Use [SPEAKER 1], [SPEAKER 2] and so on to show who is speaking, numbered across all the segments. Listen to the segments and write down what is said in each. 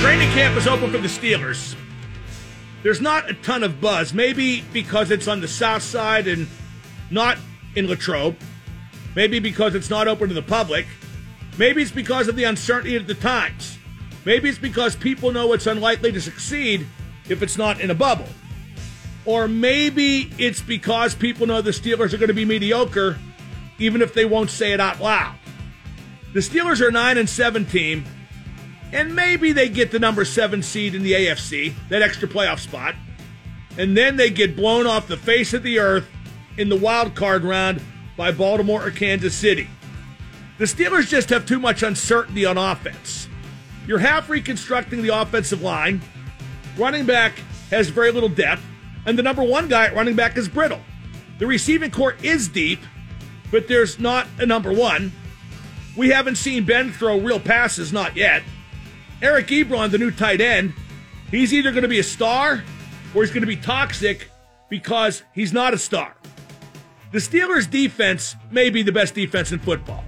[SPEAKER 1] Training camp is open for the Steelers. There's not a ton of buzz, maybe because it's on the south side and not in Latrobe. Maybe because it's not open to the public. Maybe it's because of the uncertainty of the times. Maybe it's because people know it's unlikely to succeed if it's not in a bubble. Or maybe it's because people know the Steelers are going to be mediocre even if they won't say it out loud. The Steelers are a 9 and 7 team and maybe they get the number seven seed in the AFC, that extra playoff spot, and then they get blown off the face of the earth in the wild card round by Baltimore or Kansas City. The Steelers just have too much uncertainty on offense. You're half reconstructing the offensive line. Running back has very little depth, and the number one guy at running back is brittle. The receiving corps is deep, but there's not a number one. We haven't seen Ben throw real passes, not yet. Eric Ebron, the new tight end, he's either going to be a star or he's going to be toxic because he's not a star. The Steelers' defense may be the best defense in football,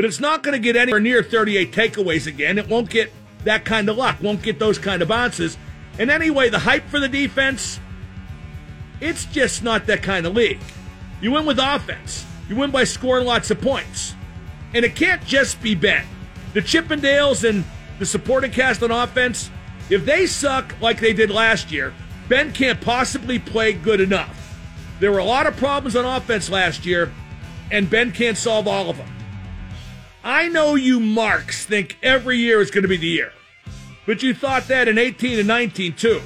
[SPEAKER 1] but it's not going to get anywhere near 38 takeaways again. It won't get that kind of luck, won't get those kind of bounces. And anyway, the hype for the defense, it's just not that kind of league. You win with offense, you win by scoring lots of points. And it can't just be Ben. The Chippendales and the supporting cast on offense, if they suck like they did last year, Ben can't possibly play good enough. There were a lot of problems on offense last year, and Ben can't solve all of them. I know you marks think every year is going to be the year, but you thought that in 18 and 19 too.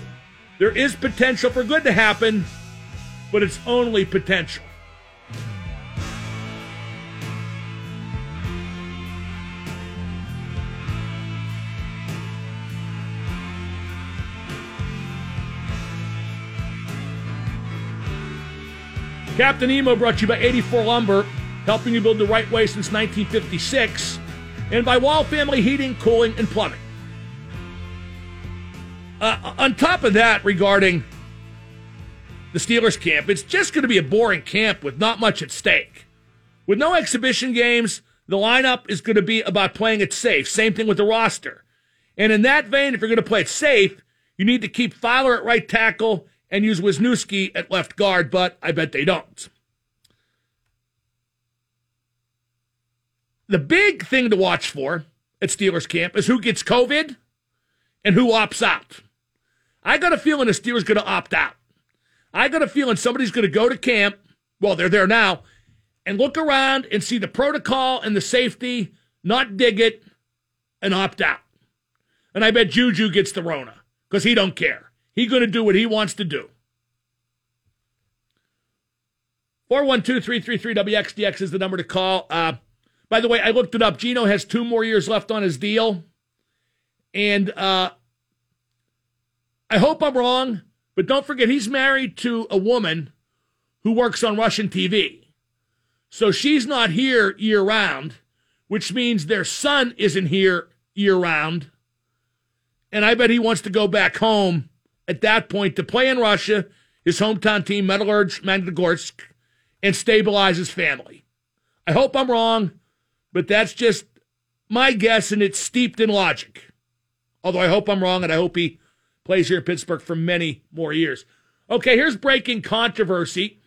[SPEAKER 1] There is potential for good to happen, but it's only potential. Captain Emo brought you by 84 Lumber, helping you build the right way since 1956, and by Wall Family Heating, Cooling, and Plumbing. Uh, on top of that, regarding the Steelers camp, it's just going to be a boring camp with not much at stake. With no exhibition games, the lineup is going to be about playing it safe. Same thing with the roster. And in that vein, if you're going to play it safe, you need to keep Feiler at right tackle and use Wisniewski at left guard, but I bet they don't. The big thing to watch for at Steelers camp is who gets COVID and who opts out. I got a feeling the Steelers going to opt out. I got a feeling somebody's going to go to camp. Well, they're there now, and look around and see the protocol and the safety, not dig it, and opt out. And I bet Juju gets the Rona because he don't care. He's going to do what he wants to do. 412-333-WXDX is the number to call. Uh, by the way, I looked it up. Gino has two more years left on his deal. And uh, I hope I'm wrong, but don't forget he's married to a woman who works on Russian TV. So she's not here year round, which means their son isn't here year round. And I bet he wants to go back home at that point to play in Russia, his hometown team, Metallurg Magnitogorsk, and stabilize his family. I hope I'm wrong, but that's just my guess, and it's steeped in logic. Although I hope I'm wrong, and I hope he plays here in Pittsburgh for many more years. Okay, here's breaking controversy.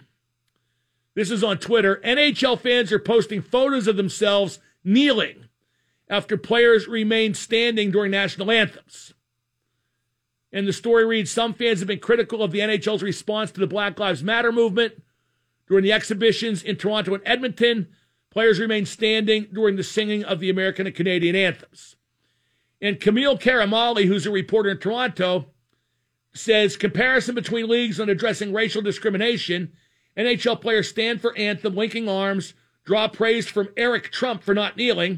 [SPEAKER 1] This is on Twitter. NHL fans are posting photos of themselves kneeling after players remain standing during national anthems. And the story reads Some fans have been critical of the NHL's response to the Black Lives Matter movement. During the exhibitions in Toronto and Edmonton, players remained standing during the singing of the American and Canadian anthems. And Kamil Karamali, who's a reporter in Toronto, says comparison between leagues on addressing racial discrimination. NHL players stand for anthem, linking arms, draw praise from Eric Trump for not kneeling.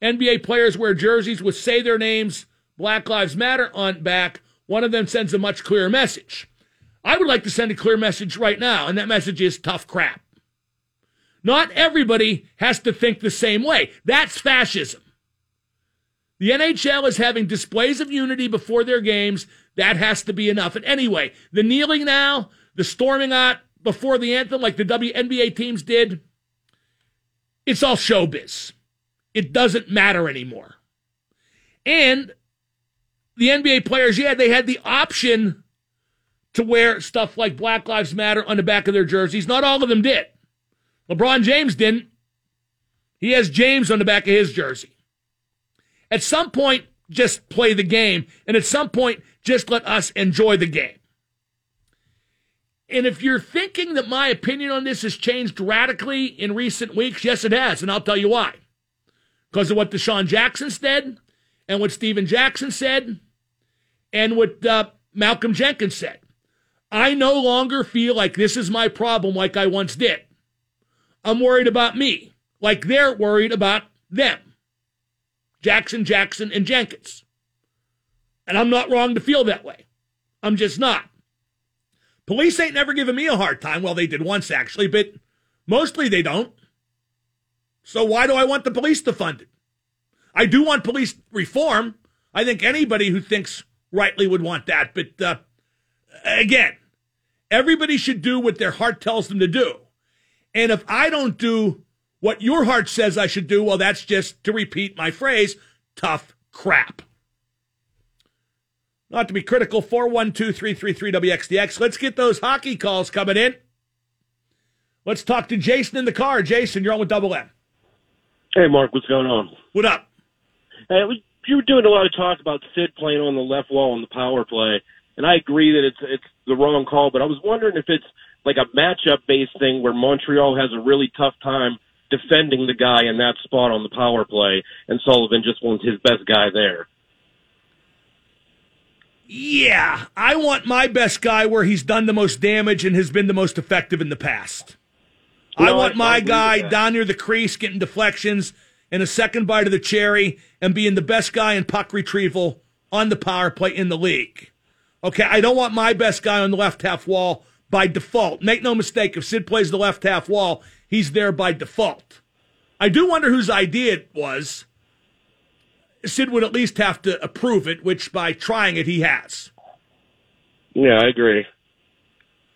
[SPEAKER 1] NBA players wear jerseys with say their names Black Lives Matter on back, one of them sends a much clearer message. I would like to send a clear message right now, and that message is tough crap. Not everybody has to think the same way. That's fascism. The NHL is having displays of unity before their games. That has to be enough. And anyway, the kneeling now, the storming out before the anthem like the WNBA teams did, it's all showbiz. It doesn't matter anymore. And the NBA players, yeah, they had the option to wear stuff like Black Lives Matter on the back of their jerseys. Not all of them did. LeBron James didn't. He has James on the back of his jersey. At some point, just play the game. And at some point, just let us enjoy the game. And if you're thinking that my opinion on this has changed radically in recent weeks, yes, it has. And I'll tell you why. Because of what DeSean Jackson said, and what Stephen Jackson said, and what uh, Malcolm Jenkins said. I no longer feel like this is my problem like I once did. I'm worried about me, like they're worried about them. Jackson, Jackson, and Jenkins. And I'm not wrong to feel that way. I'm just not. Police ain't never given me a hard time. Well, they did once, actually, but mostly they don't. So why do I want the police to fund it? I do want police reform. I think anybody who thinks rightly would want that. But uh, again, everybody should do what their heart tells them to do. And if I don't do what your heart says I should do, well, that's just, to repeat my phrase, tough crap. Not to be critical, 412 333 WXDX. Let's get those hockey calls coming in. Let's talk to Jason in the car. Jason, you're on with Double M.
[SPEAKER 2] Hey, Mark, what's going on?
[SPEAKER 1] What up?
[SPEAKER 2] Hey, you were doing a lot of talk about Sid playing on the left wall on the power play, and I agree that it's it's the wrong call. But I was wondering if it's like a matchup based thing where Montreal has a really tough time defending the guy in that spot on the power play, and Sullivan just wants his best guy there.
[SPEAKER 1] Yeah, I want my best guy where he's done the most damage and has been the most effective in the past. No, I want my guy down near the crease getting deflections and a second bite of the cherry and being the best guy in puck retrieval on the power play in the league. Okay, I don't want my best guy on the left half wall by default. Make no mistake, if Sid plays the left half wall, he's there by default. I do wonder whose idea it was. Sid would at least have to approve it, which by trying it, he has.
[SPEAKER 2] Yeah, I agree.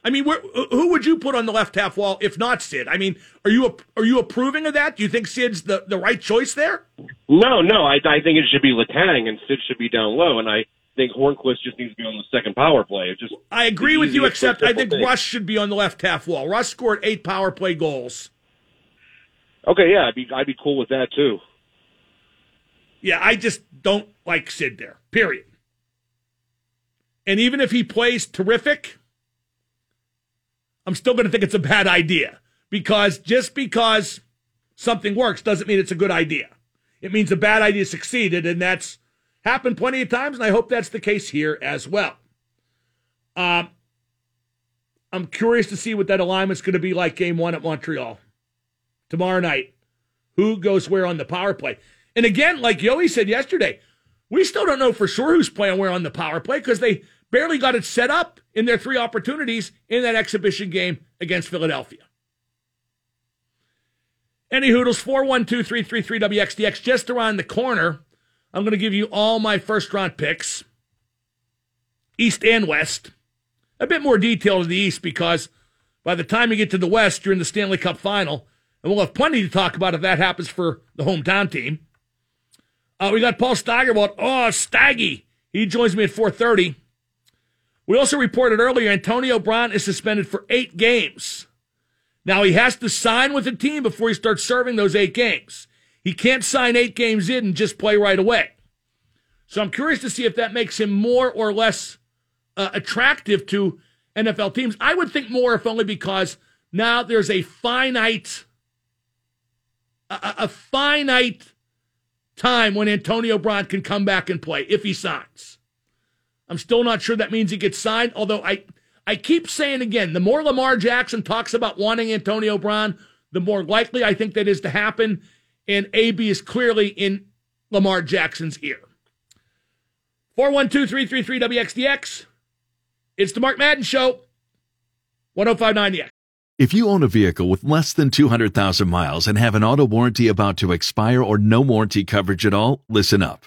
[SPEAKER 1] I mean, who would you put on the left half wall if not Sid? I mean, are you are you approving of that? Do you think Sid's the, the right choice there?
[SPEAKER 2] No, no. I, I think it should be Letang and Sid should be down low, and I think Hornqvist just needs to be on the second power play. It just
[SPEAKER 1] I agree with you, except I think thing. Rust should be on the left half wall. Rust scored eight power play goals.
[SPEAKER 2] Okay, yeah, I'd be I'd be cool with that too.
[SPEAKER 1] Yeah, I just don't like Sid there. Period. And even if he plays terrific, I'm still going to think it's a bad idea because just because something works doesn't mean it's a good idea. It means a bad idea succeeded, and that's happened plenty of times, and I hope that's the case here as well. Um, I'm curious to see what that alignment's going to be like game one at Montreal tomorrow night. Who goes where on the power play? And again, like Yohe said yesterday, we still don't know for sure who's playing where on the power play because they barely got it set up in their three opportunities in that exhibition game against Philadelphia. Any Hoodles, 412 333 WXDX, just around the corner. I'm going to give you all my first round picks, East and West. A bit more detail to the East because by the time you get to the West, you're in the Stanley Cup final. And we'll have plenty to talk about if that happens for the hometown team. Uh, we got Paul Steigerwald. Oh, Staggy. He joins me at 4.30. We also reported earlier Antonio Brown is suspended for eight games. Now he has to sign with the team before he starts serving those eight games. He can't sign eight games in and just play right away. So I'm curious to see if that makes him more or less uh, attractive to NFL teams. I would think more, if only because now there's a finite, a, a finite time when Antonio Brown can come back and play if he signs. I'm still not sure that means he gets signed, although I, I keep saying again, the more Lamar Jackson talks about wanting Antonio Brown, the more likely I think that is to happen and AB is clearly in Lamar Jackson's ear. 412 333 WXDX. It's the Mark Madden Show. 1059 The X.
[SPEAKER 3] If you own a vehicle with less than 200,000 miles and have an auto warranty about to expire or no warranty coverage at all, listen up.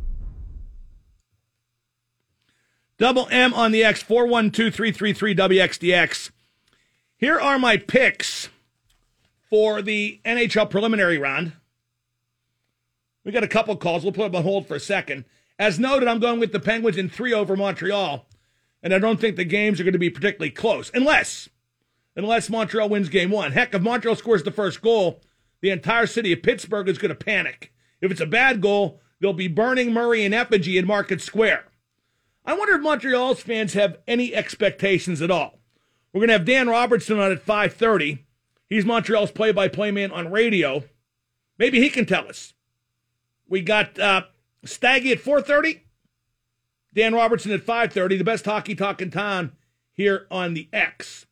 [SPEAKER 1] Double M on the X, 412 333 WXDX. Here are my picks for the NHL preliminary round. We got a couple calls. We'll put them on hold for a second. As noted, I'm going with the Penguins in three over Montreal, and I don't think the games are going to be particularly close, unless unless Montreal wins game one. Heck, if Montreal scores the first goal, the entire city of Pittsburgh is going to panic. If it's a bad goal, they'll be burning Murray in effigy in Market Square. I wonder if Montreal's fans have any expectations at all. We're going to have Dan Robertson on at 5:30. He's Montreal's play-by-play man on radio. Maybe he can tell us. We got uh, Staggy at 4:30. Dan Robertson at 5:30. The best hockey talk in town here on the X.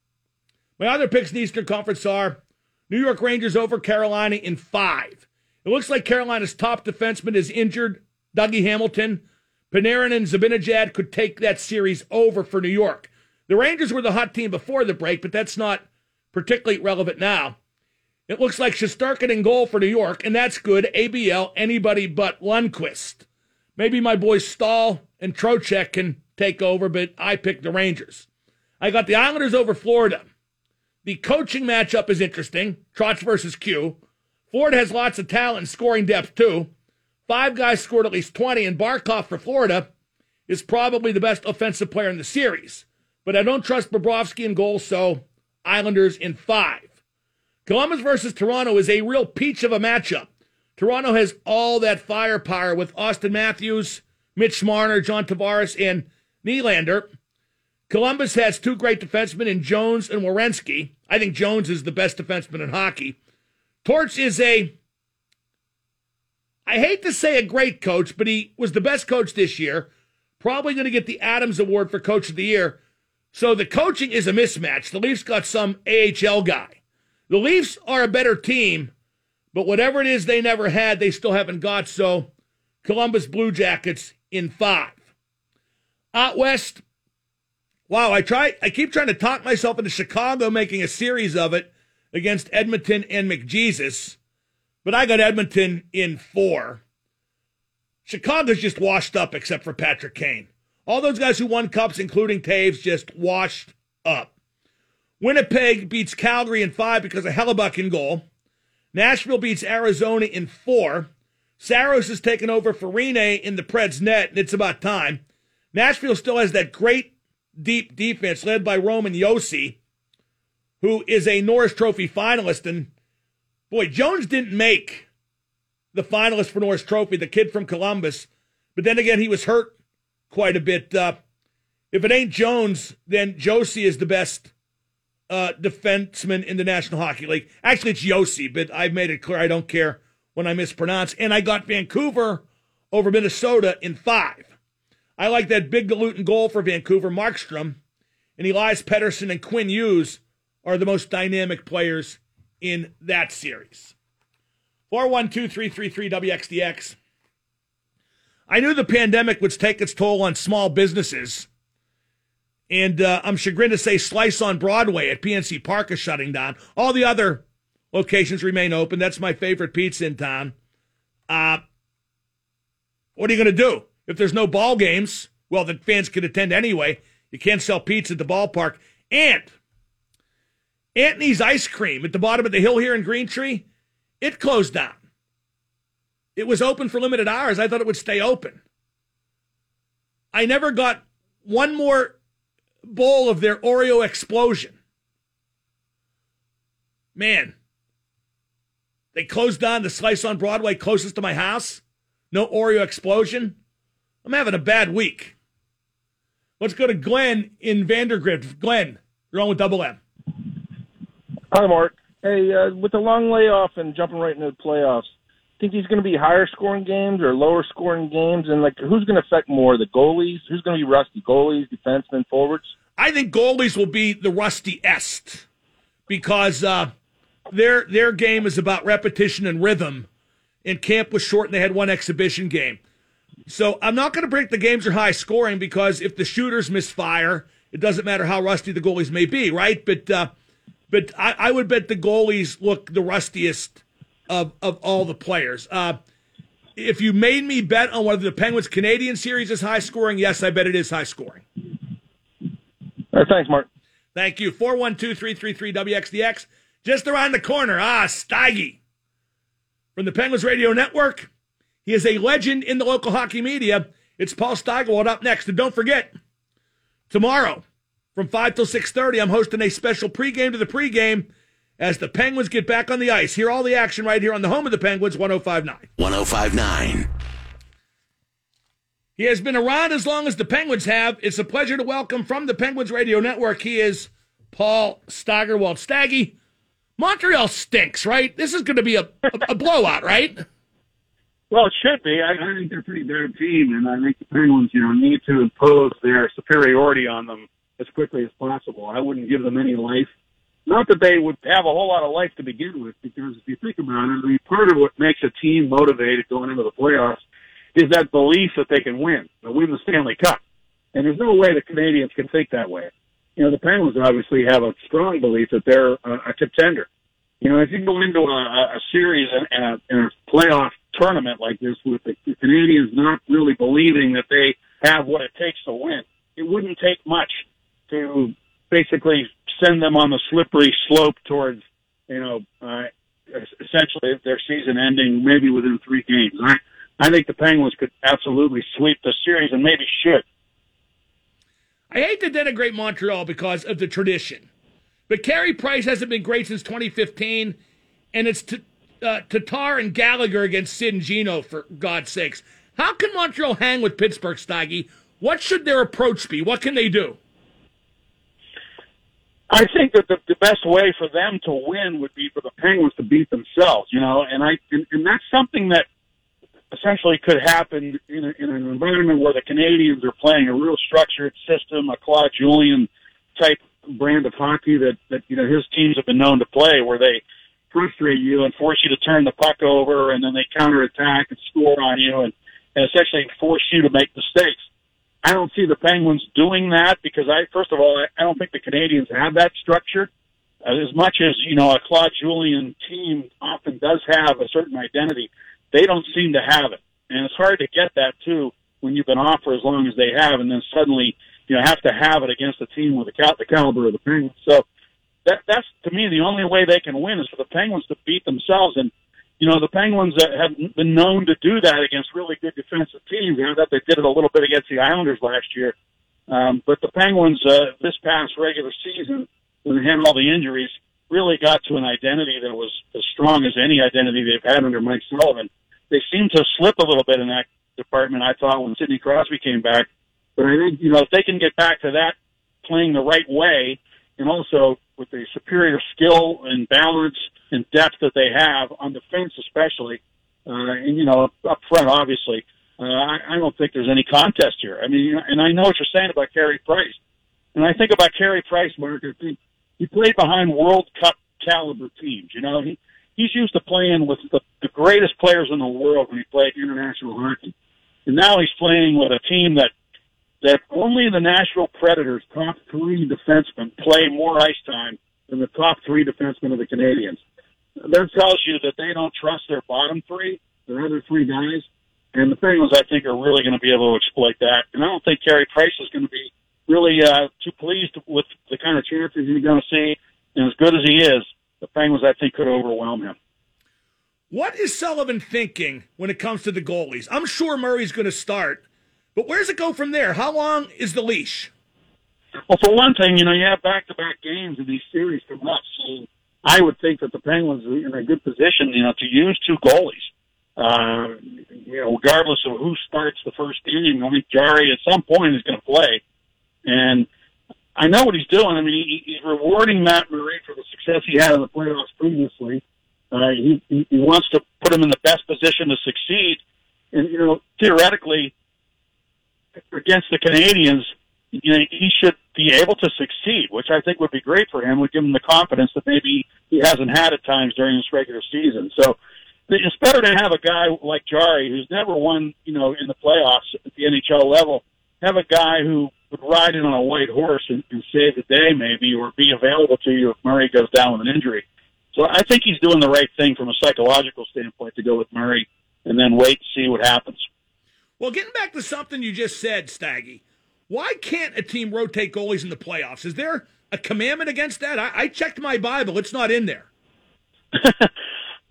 [SPEAKER 1] My other picks in the Eastern Conference are New York Rangers over Carolina in five. It looks like Carolina's top defenseman is injured, Dougie Hamilton. Panarin and Zibanejad could take that series over for New York. The Rangers were the hot team before the break, but that's not particularly relevant now. It looks like Shesterkin in goal for New York, and that's good. ABL, anybody but Lundqvist. Maybe my boys Staal and Trocheck can take over, but I picked the Rangers. I got the Islanders over Florida. The coaching matchup is interesting. Trotz versus Q. Ford has lots of talent and scoring depth, too. Five guys scored at least 20, and Barkov for Florida is probably the best offensive player in the series. But I don't trust Bobrovsky in goal, so Islanders in five. Columbus versus Toronto is a real peach of a matchup. Toronto has all that firepower with Auston Matthews, Mitch Marner, John Tavares, and Nylander. Columbus has two great defensemen in Jones and Werenski. I think Jones is the best defenseman in hockey. Torts is a I hate to say a great coach, but he was the best coach this year. Probably going to get the Adams Award for Coach of the Year. So the coaching is a mismatch. The Leafs got some AHL guy. The Leafs are a better team, but whatever it is they never had, they still haven't got. So Columbus Blue Jackets in five. Out west, wow, I try I keep trying to talk myself into Chicago making a series of it against Edmonton and McJesus. But I got Edmonton in four. Chicago's just washed up except for Patrick Kane. All those guys who won cups, including Toews, just washed up. Winnipeg beats Calgary in five because of Hellebuyck in goal. Nashville beats Arizona in four. Saros has taken over for Rinne in the Preds net, and it's about time. Nashville still has that great deep defense led by Roman Josi, who is a Norris Trophy finalist, and Boy, Jones didn't make the finalist for Norris Trophy, the kid from Columbus. But then again, he was hurt quite a bit. Uh, if it ain't Jones, then Josie is the best uh, defenseman in the National Hockey League. Actually, it's Josi, but I've made it clear I don't care when I mispronounce. And I got Vancouver over Minnesota in five. I like that big Galutin goal for Vancouver. Markstrom and Elias Pettersson and Quinn Hughes are the most dynamic players in that series. 412 333 WXDX. I knew the pandemic would take its toll on small businesses. And uh, I'm chagrined to say Slice on Broadway at PNC Park is shutting down. All the other locations remain open. That's my favorite pizza in town. Uh, what are you going to do? If there's no ball games, well, the fans can attend anyway. You can't sell pizza at the ballpark. And Anthony's Ice Cream at the bottom of the hill here in Green Tree, it closed down. It was open for limited hours. I thought it would stay open. I never got one more bowl of their Oreo explosion. Man, they closed down the slice on Broadway closest to my house. No Oreo explosion. I'm having a bad week. Let's go to Glenn in Vandergrift. Glenn, you're on with Double M.
[SPEAKER 4] Hi, Mark. Hey, uh, with the long layoff and jumping right into the playoffs, think he's going to be higher scoring games or lower scoring games? And like, who's going to affect more? The goalies? Who's going to be rusty? Goalies, defensemen, forwards?
[SPEAKER 1] I think goalies will be the rustiest because uh, their their game is about repetition and rhythm. And camp was short, and they had one exhibition game. So I'm not going to break the games are high scoring because if the shooters misfire, it doesn't matter how rusty the goalies may be, right? But uh, but I, I, would bet the goalies look the rustiest of of all the players. Uh, if you made me bet on whether the Penguins Canadian series is high scoring, yes, I bet it is high scoring.
[SPEAKER 4] All right, thanks, Mark.
[SPEAKER 1] Thank you. 412 333 WXDX. Just around the corner. Ah, Steige from the Penguins Radio Network. He is a legend in the local hockey media. It's Paul Steigerwald up next. And don't forget, tomorrow from 5 till 6.30, I'm hosting a special pregame to the pregame as the Penguins get back on the ice. Hear all the action right here on the home of the Penguins, 1059.
[SPEAKER 5] 1059.
[SPEAKER 1] He has been around as long as the Penguins have. It's a pleasure to welcome from the Penguins Radio Network. He is Paul Steigerwald. Staggy, Montreal stinks, right? This is going to be a, a, a blowout, right?
[SPEAKER 6] Well, it should be. I, I think they're a pretty bad team, and I think the Penguins, you know, need to impose their superiority on them as quickly as possible. I wouldn't give them any life. Not that they would have a whole lot of life to begin with, because if you think about it, I mean, part of what makes a team motivated going into the playoffs is that belief that they can win, to win the Stanley Cup. And there's no way the Canadiens can think that way. You know, the Penguins obviously have a strong belief that they're a, a contender. You know, if you go into a, a series and a, and a playoff tournament like this with the Canadiens not really believing that they have what it takes to win, it wouldn't take much to basically send them on the slippery slope towards, you know, uh, essentially their season ending maybe within three games. I, I think the Penguins could absolutely sweep the series and maybe should.
[SPEAKER 1] I hate to denigrate Montreal because of the tradition, but Carey Price hasn't been great since 2015, and it's t- uh, Tatar and Gallagher against Sid and Gino, for God's sakes. How can Montreal hang with Pittsburgh, Steige? What should their approach be? What can they do?
[SPEAKER 6] I think that the, the best way for them to win would be for the Penguins to beat themselves, you know, and I and, and that's something that essentially could happen in, a, in an environment where the Canadiens are playing a real structured system, a Claude Julien type brand of hockey that that you know his teams have been known to play, where they frustrate you and force you to turn the puck over, and then they counterattack and score on you, and, and essentially force you to make mistakes. I don't see the Penguins doing that because I, first of all, I, don't think the Canadiens have that structure. Uh, as much as you know, a Claude Julien team often does have a certain identity, they don't seem to have it, and it's hard to get that too when you've been off for as long as they have, and then suddenly you know have to have it against a team with the, the caliber of the Penguins. So that that's to me the only way they can win is for the Penguins to beat themselves. And you know the Penguins have been known to do that against really good defensive teams. You know that they did it a little bit against the Islanders last year. Um, but the Penguins uh, this past regular season, when they had all the injuries, really got to an identity that was as strong as any identity they've had under Mike Sullivan. They seemed to slip a little bit in that department. I thought when Sidney Crosby came back, but I think you know if they can get back to that playing the right way, and also with the superior skill and balance and depth that they have on defense, especially, uh, and you know up front, obviously. Uh, I, I don't think there's any contest here. I mean, and I know what you're saying about Carey Price, and I think about Carey Price, Mark. Think he played behind World Cup caliber teams. You know, he he's used to playing with the, the greatest players in the world when he played international hockey, and now he's playing with a team that that only the Nashville Predators' top three defensemen play more ice time than the top three defensemen of the Canadiens. That tells you that they don't trust their bottom three, their other three guys. And the Penguins, I think, are really going to be able to exploit that. And I don't think Carey Price is going to be really uh, too pleased with the kind of chances he's going to see. And as good as he is, the Penguins, I think, could overwhelm him.
[SPEAKER 1] What is Sullivan thinking when it comes to the goalies? I'm sure Murray's going to start, but where does it go from there? How long is the leash?
[SPEAKER 6] Well, for one thing, you know, you have back-to-back games in these series from us. So I would think that the Penguins are in a good position, you know, to use two goalies. Uh, you know, regardless of who starts the first game, I think Jarry at some point is going to play. And I know what he's doing. I mean, he, he's rewarding Matt Murray for the success he had in the playoffs previously. Uh, he, he wants to put him in the best position to succeed. And, you know, theoretically, against the Canadiens, you know, he should be able to succeed, which I think would be great for him. Would give him the confidence that maybe he hasn't had at times during this regular season. So it's better to have a guy like Jarry who's never won, you know, in the playoffs at the NHL level. Have a guy who would ride in on a white horse and, and save the day, maybe, or be available to you if Murray goes down with an injury. So I think he's doing the right thing from a psychological standpoint to go with Murray and then wait to see what happens.
[SPEAKER 1] Well, getting back to something you just said, Staggy, why can't a team rotate goalies in the playoffs? Is there a commandment against that? I, I checked my Bible; it's not in there.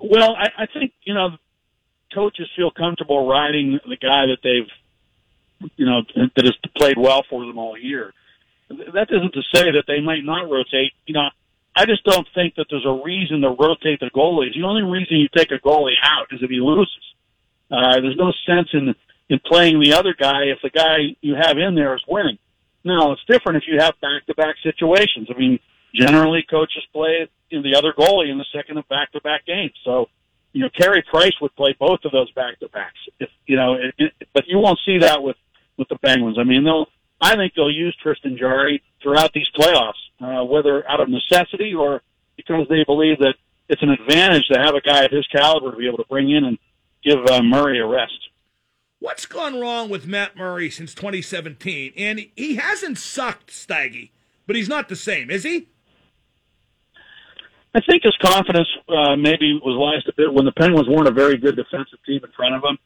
[SPEAKER 6] well, I, I think you know coaches feel comfortable riding the guy that they've, you know, that has played well for them all year. That isn't to say that they might not rotate. You know, I just don't think that there's a reason to rotate the goalies. The only reason you take a goalie out is if he loses. Uh, there's no sense in in playing the other guy if the guy you have in there is winning. Now it's different if you have back-to-back situations. I mean, generally coaches play know, the other goalie in the second of back-to-back games. So, you know, Carey Price would play both of those back-to-backs. If you know, it, it, but you won't see that with with the Penguins. I mean, they'll. I think they'll use Tristan Jarry throughout these playoffs, uh, whether out of necessity or because they believe that it's an advantage to have a guy of his caliber to be able to bring in and give uh, Murray a rest.
[SPEAKER 1] What's gone wrong with Matt Murray since 2017? And he hasn't sucked, Staggy, but he's not the same, is he?
[SPEAKER 6] I think his confidence uh, maybe was lost a bit when the Penguins weren't a very good defensive team in front of him.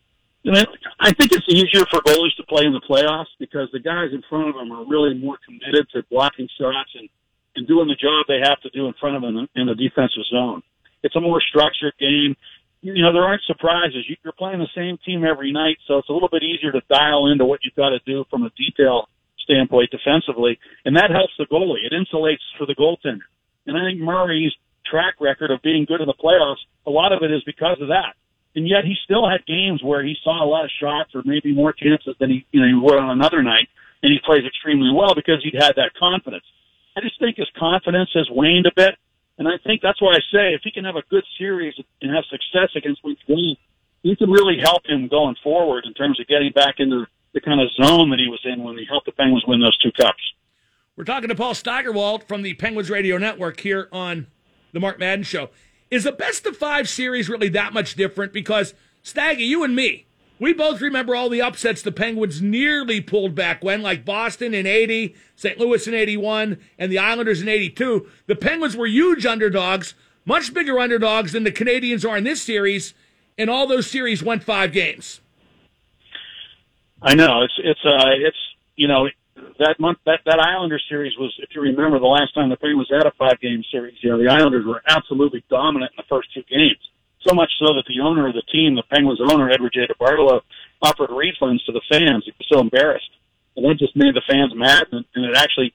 [SPEAKER 6] And I think it's easier for goalies to play in the playoffs because the guys in front of them are really more committed to blocking shots and, and doing the job they have to do in front of them in the defensive zone. It's a more structured game you know, there aren't surprises. You're playing the same team every night, so it's a little bit easier to dial into what you've got to do from a detail standpoint defensively, and that helps the goalie. It insulates for the goaltender. And I think Murray's track record of being good in the playoffs, a lot of it is because of that. And yet he still had games where he saw a lot of shots or maybe more chances than he, you know, he would on another night, and he plays extremely well because he'd had that confidence. I just think his confidence has waned a bit. And I think that's why I say if he can have a good series and have success against Wayne Greene, he can really help him going forward in terms of getting back into the kind of zone that he was in when he helped the Penguins win those two cups.
[SPEAKER 1] We're talking to Paul Steigerwald from the Penguins Radio Network here on the Mark Madden Show. Is the best of five series really that much different? Because Staggy, you and me, we both remember all the upsets the Penguins nearly pulled back when, like Boston in 80, St. Louis in 81, and the Islanders in 82. The Penguins were huge underdogs, much bigger underdogs than the Canadiens are in this series, and all those series went five games.
[SPEAKER 6] I know it's it's uh it's you know that month that that Islander series was if you remember the last time the Penguins had a five game series you know the Islanders were absolutely dominant in the first two games so much so that the owner of the team, the Penguins owner, Edward J. DeBartolo, offered refunds to the fans. He was so embarrassed. And that just made the fans mad, and, and it actually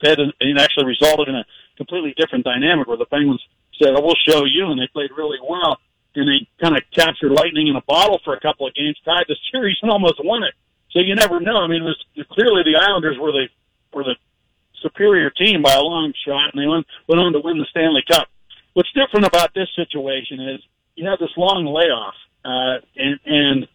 [SPEAKER 6] fed, it actually resulted in a completely different dynamic where the Penguins said, oh, we'll show you, and they played really well. And they kind of captured lightning in a bottle for a couple of games, tied the series, and almost won it. So you never know. I mean, it was clearly the Islanders were the were the superior team by a long shot, and they went went on to win the Stanley Cup. What's different about this situation is you have this long layoff, uh, and, and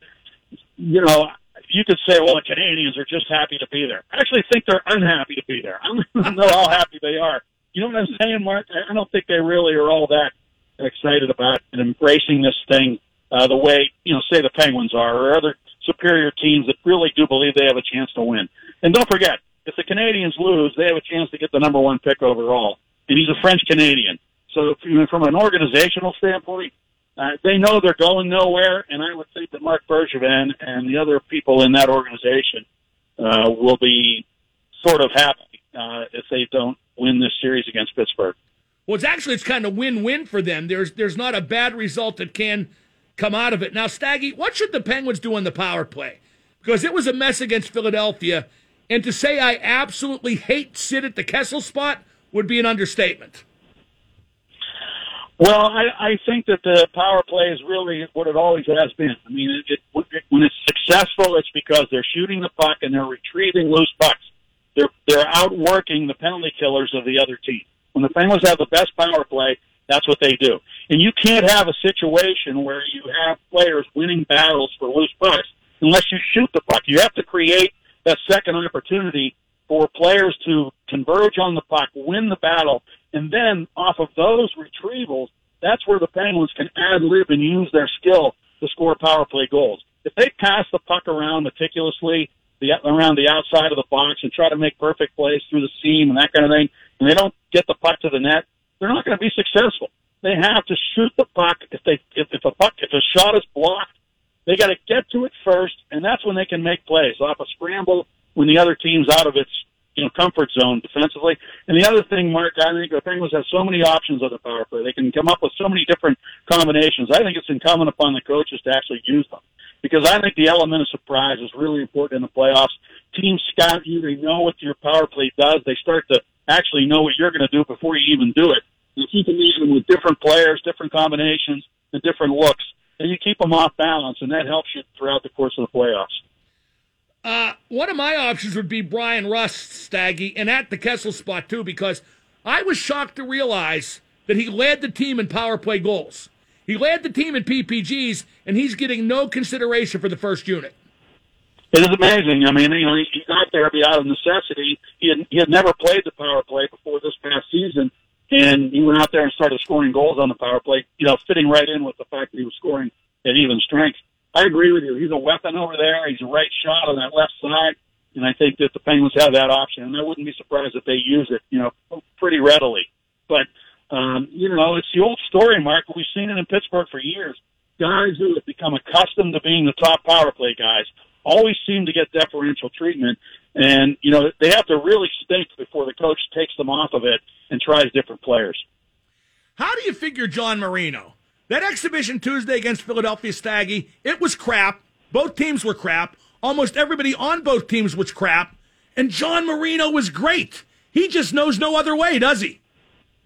[SPEAKER 6] you know you could say, well, the Canadiens are just happy to be there. I actually think they're unhappy to be there. I don't know how happy they are. You know what I'm saying, Mark? I don't think they really are all that excited about and embracing this thing uh, the way you know, say the Penguins are, or other superior teams that really do believe they have a chance to win. And don't forget, if the Canadiens lose, they have a chance to get the number one pick overall. And he's a French Canadian. So, from an organizational standpoint, uh, they know they're going nowhere, and I would think that Marc Bergevin and the other people in that organization uh, will be sort of happy uh, if they don't win this series against Pittsburgh.
[SPEAKER 1] Well, it's actually it's kind of win-win for them. There's there's not a bad result that can come out of it. Now, Staggy, what should the Penguins do on the power play? Because it was a mess against Philadelphia, and to say I absolutely hate Sid at the Kessel spot would be an understatement.
[SPEAKER 6] Well, I, I think that the power play is really what it always has been. I mean, it, it, when it's successful, it's because they're shooting the puck and they're retrieving loose pucks. They're they're outworking the penalty killers of the other team. When the Penguins have the best power play, that's what they do. And you can't have a situation where you have players winning battles for loose pucks unless you shoot the puck. You have to create that second opportunity for players to converge on the puck, win the battle, and then off of those retrievals, that's where the Penguins can ad lib and use their skill to score power play goals. If they pass the puck around meticulously, the around the outside of the box and try to make perfect plays through the seam and that kind of thing, and they don't get the puck to the net, they're not going to be successful. They have to shoot the puck. If they if, if a puck if a shot is blocked, they got to get to it first, and that's when they can make plays off a scramble when the other team's out of its you know comfort zone defensively. And the other thing, Mark, I think the Penguins have so many options on the power play. They can come up with so many different combinations. I think it's incumbent upon the coaches to actually use them because I think the element of surprise is really important in the playoffs. Teams scout you; they know what your power play does. They start to actually know what you're going to do before you even do it. You keep them even with different players, different combinations, and different looks, and you keep them off balance, and that helps you throughout the course of the playoffs.
[SPEAKER 1] Uh, one of my options would be Bryan Rust, Staggy, and at the Kessel spot too, because I was shocked to realize that he led the team in power play goals. He led the team in PPGs, and he's getting no consideration for the first unit.
[SPEAKER 6] It is amazing. I mean, you know, he got there out of necessity. He had he had never played the power play before this past season, and he went out there and started scoring goals on the power play. You know, fitting right in with the fact that he was scoring at even strength. I agree with you. He's a weapon over there. He's a right shot on that left side, and I think that the Penguins have that option. And I wouldn't be surprised if they use it, you know, pretty readily. But um, you know, it's the old story, Mark. We've seen it in Pittsburgh for years. Guys who have become accustomed to being the top power play guys always seem to get deferential treatment. And, you know, they have to really stink before the coach takes them off of it and tries different players.
[SPEAKER 1] How do you figure John Marino? That exhibition Tuesday against Philadelphia Staggy, it was crap. Both teams were crap. Almost everybody on both teams was crap. And John Marino was great. He just knows no other way, does he?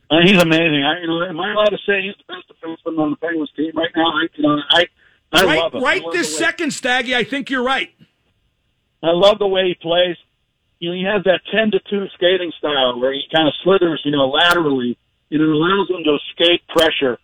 [SPEAKER 6] Uh, he's amazing. I, you know, am I allowed to say he's the best defenseman on the Penguins team right now? I, you know, I, I
[SPEAKER 1] right,
[SPEAKER 6] love him.
[SPEAKER 1] Right
[SPEAKER 6] love
[SPEAKER 1] this second, Staggy. I think you're right.
[SPEAKER 6] I love the way he plays. You know, he has that ten to two skating style where he kind of slithers, you know, laterally. and It allows him to escape pressure,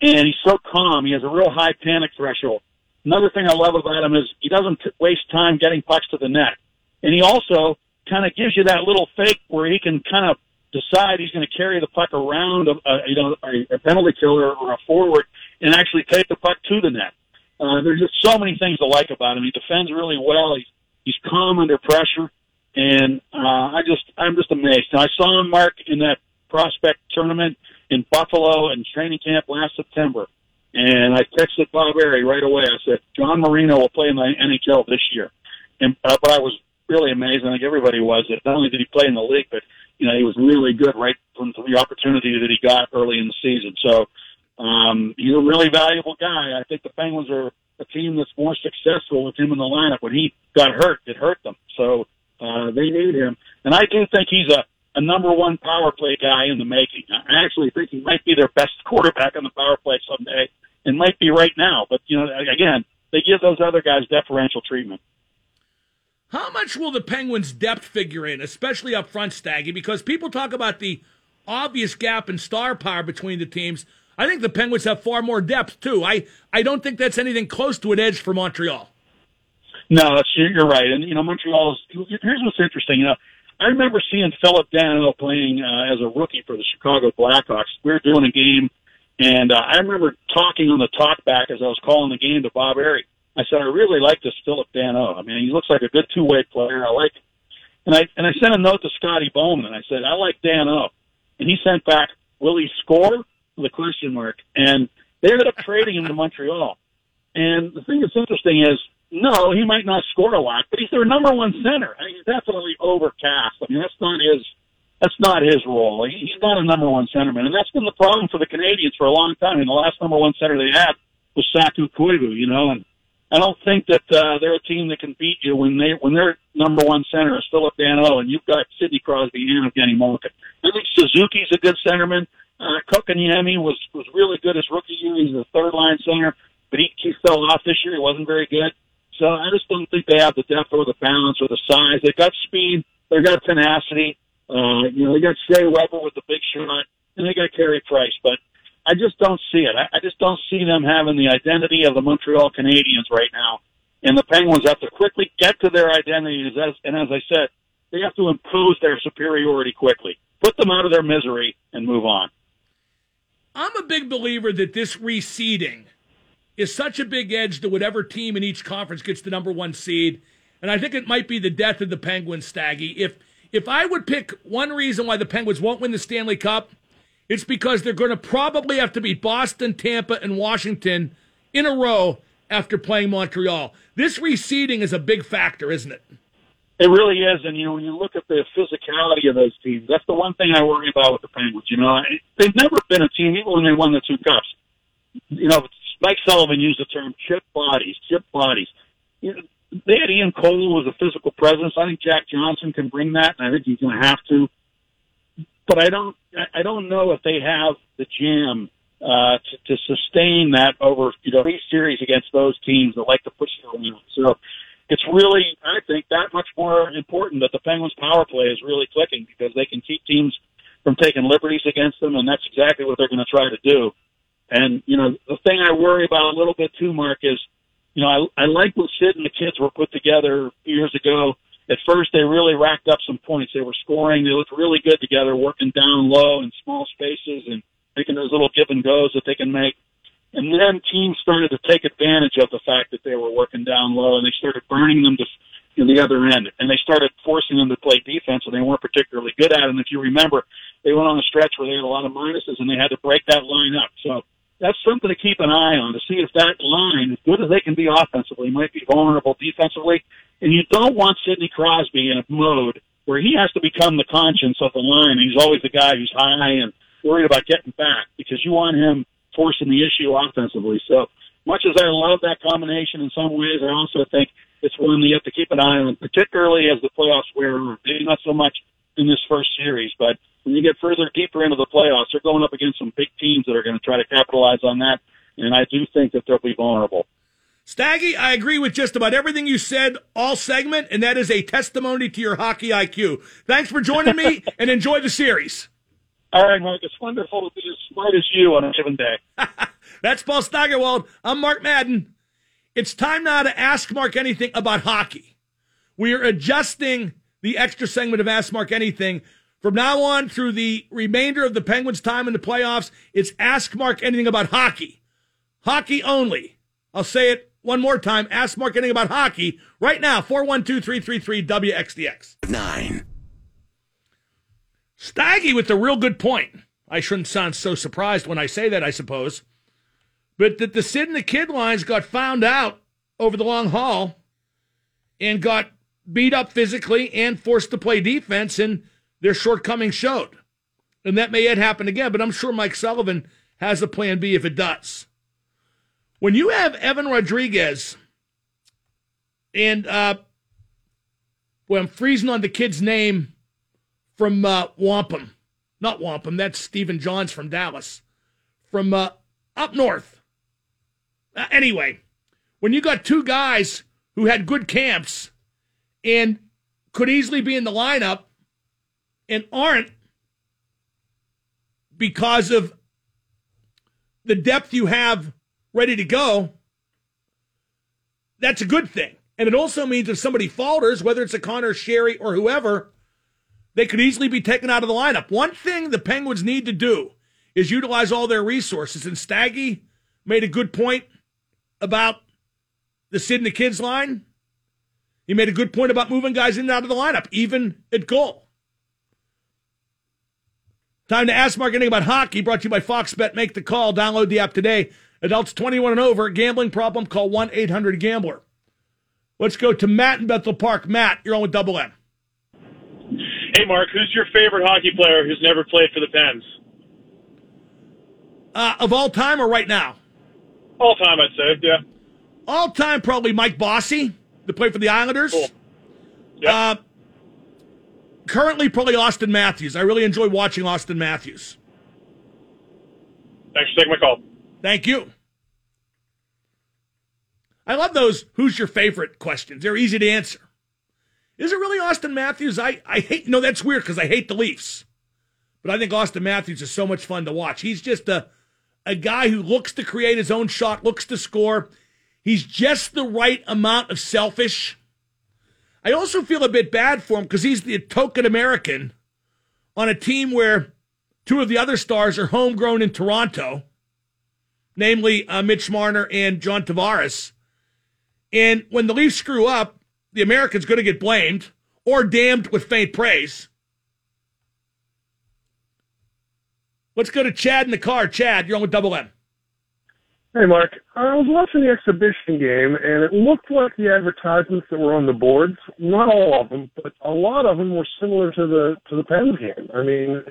[SPEAKER 6] and he's so calm. He has a real high panic threshold. Another thing I love about him is he doesn't waste time getting pucks to the net, and he also kind of gives you that little fake where he can kind of decide he's going to carry the puck around a, a you know a, a penalty killer or a forward and actually take the puck to the net. Uh, there's just so many things to like about him. He defends really well. He's he's calm under pressure, and uh, I just I'm just amazed. And I saw him Mark in that prospect tournament in Buffalo in training camp last September, and I texted Bob Errey right away. I said John Marino will play in the NHL this year, and uh, but I was really amazed. I think everybody was that not only did he play in the league, but you know, he was really good right from the opportunity that he got early in the season. So um, he's a really valuable guy. I think the Penguins are a team that's more successful with him in the lineup. When he got hurt, it hurt them. So uh, they need him, and I do think he's a a number one power play guy in the making. I actually think he might be their best quarterback on the power play someday, and might be right now. But you know, again, they give those other guys deferential treatment.
[SPEAKER 1] How much will the Penguins' depth figure in, especially up front, Staggy? Because people talk about the obvious gap in star power between the teams. I think the Penguins have far more depth too. I, I don't think that's anything close to an edge for Montreal.
[SPEAKER 6] No, that's, you're right. And you know, Montreal is. Here's what's interesting. You know, I remember seeing Phillip Danault playing uh, as a rookie for the Chicago Blackhawks. We were doing a game, and uh, I remember talking on the talkback as I was calling the game to Bob Errey. I said, I really like this Phillip Danault. I mean, he looks like a good two-way player. I like. And I, and I sent a note to Scotty Bowman and I said, I like Danault. And he sent back, will he score? A question mark. And they ended up trading him to Montreal. And the thing that's interesting is, no, he might not score a lot, but he's their number one center. I mean, he's definitely overcast. I mean, that's not his, that's not his role. He, he's not a number one centerman. And that's been the problem for the Canadiens for a long time. And the last number one center they had was Saku Koivu, you know, and I don't think that uh, they're a team that can beat you when they when their number one center is Phillip Danault and you've got Sidney Crosby and Evgeny Malkin. I think Suzuki's a good centerman. Uh, Kotkaniemi was was really good as rookie year. He's a third line center, but he he fell off this year. He wasn't very good. So I just don't think they have the depth or the balance or the size. They've got speed. They've got tenacity. Uh, you know, they got Shea Weber with the big shot, and they got Carey Price. But I just don't see it. I, I just don't see them having the identity of the Montreal Canadiens right now. And the Penguins have to quickly get to their identities. As, and as I said, they have to impose their superiority quickly, put them out of their misery, and move on.
[SPEAKER 1] I'm a big believer that this reseeding is such a big edge to whatever team in each conference gets the number one seed. And I think it might be the death of the Penguins, Staggy. If if I would pick one reason why the Penguins won't win the Stanley Cup, it's because they're going to probably have to beat Boston, Tampa, and Washington in a row after playing Montreal. This reseeding is a big factor, isn't it?
[SPEAKER 6] It really is, and you know when you look at the physicality of those teams, that's the one thing I worry about with the Penguins. You know, they've never been a team, even when they won the two cups. You know, Mike Sullivan used the term "chip bodies," chip bodies. You know, they had Ian Cole as a physical presence. I think Jack Johnson can bring that, and I think he's going to have to. But I don't, I don't know if they have the jam uh, to, to sustain that over you know three series against those teams that like to push it around. So it's really, I think, that much more important that the Penguins' power play is really clicking because they can keep teams from taking liberties against them, and that's exactly what they're going to try to do. And you know, the thing I worry about a little bit too, Mark, is you know I I like what Sid and the kids were put together years ago. At first, they really racked up some points. They were scoring. They looked really good together, working down low in small spaces and making those little give and goes that they can make. And then teams started to take advantage of the fact that they were working down low, and they started burning them to in the other end, and they started forcing them to play defense, and they weren't particularly good at it. And if you remember, they went on a stretch where they had a lot of minuses, and they had to break that line up. So that's something to keep an eye on to see if that line, as good as they can be offensively, might be vulnerable defensively. And you don't want Sidney Crosby in a mode where he has to become the conscience of the line. He's always the guy who's high and worried about getting back because you want him forcing the issue offensively. So much as I love that combination in some ways, I also think it's one that you have to keep an eye on, particularly as the playoffs wear on. Maybe not so much in this first series, but when you get further deeper into the playoffs, they're going up against some big teams that are going to try to capitalize on that. And I do think that they'll be vulnerable.
[SPEAKER 1] Staggy, I agree with just about everything you said all segment, and that is a testimony to your hockey IQ. Thanks for joining me, and enjoy the series.
[SPEAKER 6] All right, Mark. It's wonderful to be as smart as you on a given day.
[SPEAKER 1] That's Paul Steigerwald. I'm Mark Madden. It's time now to ask Mark anything about hockey. We are adjusting the extra segment of Ask Mark Anything from now on through the remainder of the Penguins' time in the playoffs, it's Ask Mark Anything About Hockey. Hockey only. I'll say it one more time. Ask Mark anything about hockey right now. 412 333 WXDX.
[SPEAKER 5] Nine.
[SPEAKER 1] Staggy with a real good point. I shouldn't sound so surprised when I say that, I suppose. But that the Sid and the Kid lines got found out over the long haul and got beat up physically and forced to play defense. And their shortcomings showed. And that may yet happen again, but I'm sure Mike Sullivan has a plan B if it does. When you have Evan Rodrigues and uh well, I'm freezing on the kid's name from uh, Wampum. Not Wampum, that's Stephen Johns from Dallas. From uh, up north. Uh, anyway, when you got two guys who had good camps and could easily be in the lineup, and aren't because of the depth you have ready to go, that's a good thing. And it also means if somebody falters, whether it's a Conor Sheary or whoever, they could easily be taken out of the lineup. One thing the Penguins need to do is utilize all their resources. And Staggy made a good point about the Sid and the Kids line. He made a good point about moving guys in and out of the lineup, even at goal. Time to ask Mark anything about hockey. Brought to you by Fox Bet. Make the call. Download the app today. Adults 21 and over. Gambling problem? Call 1 800 Gambler. Let's go to Matt in Bethel Park. Matt, you're on with Double M.
[SPEAKER 7] Hey, Mark, who's your favorite hockey player who's never played for the Pens?
[SPEAKER 1] Uh, of all time or right now?
[SPEAKER 7] All time, I'd say, yeah.
[SPEAKER 1] All time, probably Mike Bossy, to play for the Islanders.
[SPEAKER 7] Cool. Yep.
[SPEAKER 1] Uh, currently probably Auston Matthews. I really enjoy watching Auston Matthews.
[SPEAKER 7] Thanks for taking my call.
[SPEAKER 1] Thank you. I love those who's your favorite questions. They're easy to answer. Is it really Auston Matthews? I, I hate, no, that's weird because I hate the Leafs. But I think Auston Matthews is so much fun to watch. He's just a, a guy who looks to create his own shot, looks to score. He's just the right amount of selfish I also feel a bit bad for him because he's the token American on a team where two of the other stars are homegrown in Toronto, namely uh, Mitch Marner and John Tavares. And when the Leafs screw up, the American's going to get blamed or damned with faint praise. Let's go to Chad in the car. Chad, you're on with Double M.
[SPEAKER 5] Hey, Mark. I was watching the exhibition game, and it looked like the advertisements that were on the boards, not all of them, but a lot of them were similar to the to the Pens game. I mean,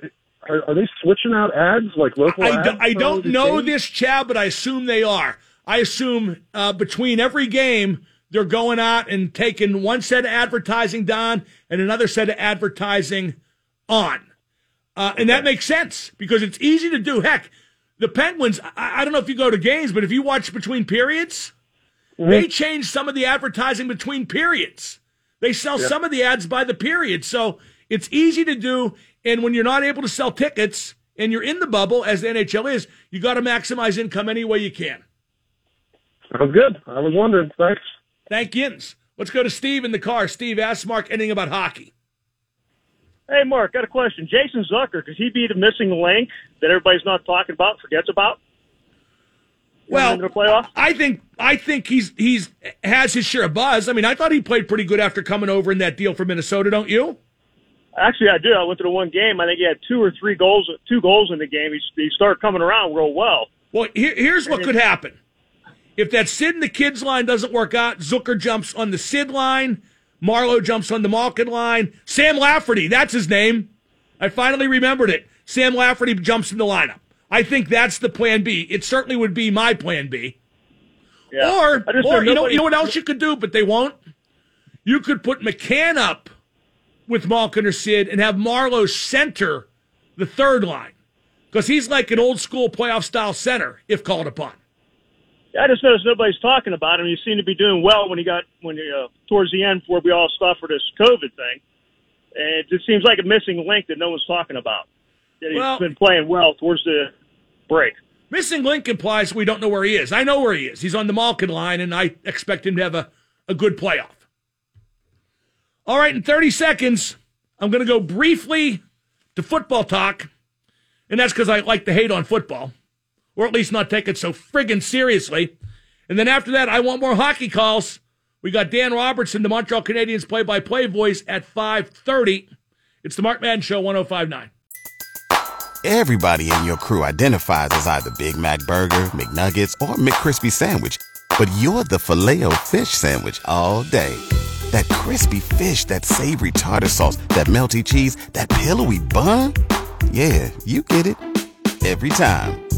[SPEAKER 5] are, are they switching out ads like local
[SPEAKER 1] I,
[SPEAKER 5] ads?
[SPEAKER 1] do, I don't know this, Chad, but I assume they are. I assume uh, between every game, they're going out and taking one set of advertising down and another set of advertising on. Uh, and that makes sense because it's easy to do. Heck, the Penguins, I, I don't know if you go to games, but if you watch between periods, mm-hmm. they change some of the advertising between periods. They sell yeah. some of the ads by the period. So it's easy to do. And when you're not able to sell tickets and you're in the bubble, as the NHL is, you got to maximize income any way you can.
[SPEAKER 5] Sounds good. I was wondering. Thanks.
[SPEAKER 1] Thank yins. Let's go to Steve in the car. Steve, ask Mark anything about hockey.
[SPEAKER 7] Hey, Mark, got a question. Jason Zucker, could he be the missing link that everybody's not talking about, and forgets about?
[SPEAKER 1] Well, in the playoffs. I think I think he's he's has his share of buzz. I mean, I thought he played pretty good after coming over in that deal for Minnesota, don't you?
[SPEAKER 7] Actually, I do. I went to the one game. I think he had two or three goals, two goals in the game. He, he started coming around real well.
[SPEAKER 1] Well, here, here's what could happen. If that Sid and the kids line doesn't work out, Zucker jumps on the Sid line. Marleau jumps on the Malkin line. Sam Lafferty, that's his name. I finally remembered it. Sam Lafferty jumps in the lineup. I think that's the plan B. It certainly would be my plan B. Yeah. Or, or you know, you know what else you could do, but they won't. You could put McCann up with Malkin or Sid and have Marleau center the third line because he's like an old school playoff style center if called upon.
[SPEAKER 7] I just noticed nobody's talking about him. He seemed to be doing well when he got when he, uh, towards the end before we all stopped for this COVID thing. And it just seems like a missing link that no one's talking about. That he's well, been playing well towards the break.
[SPEAKER 1] Missing link implies we don't know where he is. I know where he is. He's on the Malkin line, and I expect him to have a, a good playoff. All right, in 30 seconds, I'm going to go briefly to football talk, and that's because I like to hate on football or at least not take it so friggin' seriously. And then after that, I want more hockey calls. We got Dan Robertson, the Montreal Canadiens play-by-play voice at 5:30. It's the Mark Madden Show 1059.
[SPEAKER 8] Everybody in your crew identifies as either Big Mac burger, McNuggets, or McCrispy sandwich, but you're the Filet-O-Fish sandwich all day. That crispy fish, that savory tartar sauce, that melty cheese, that pillowy bun? Yeah, you get it every time.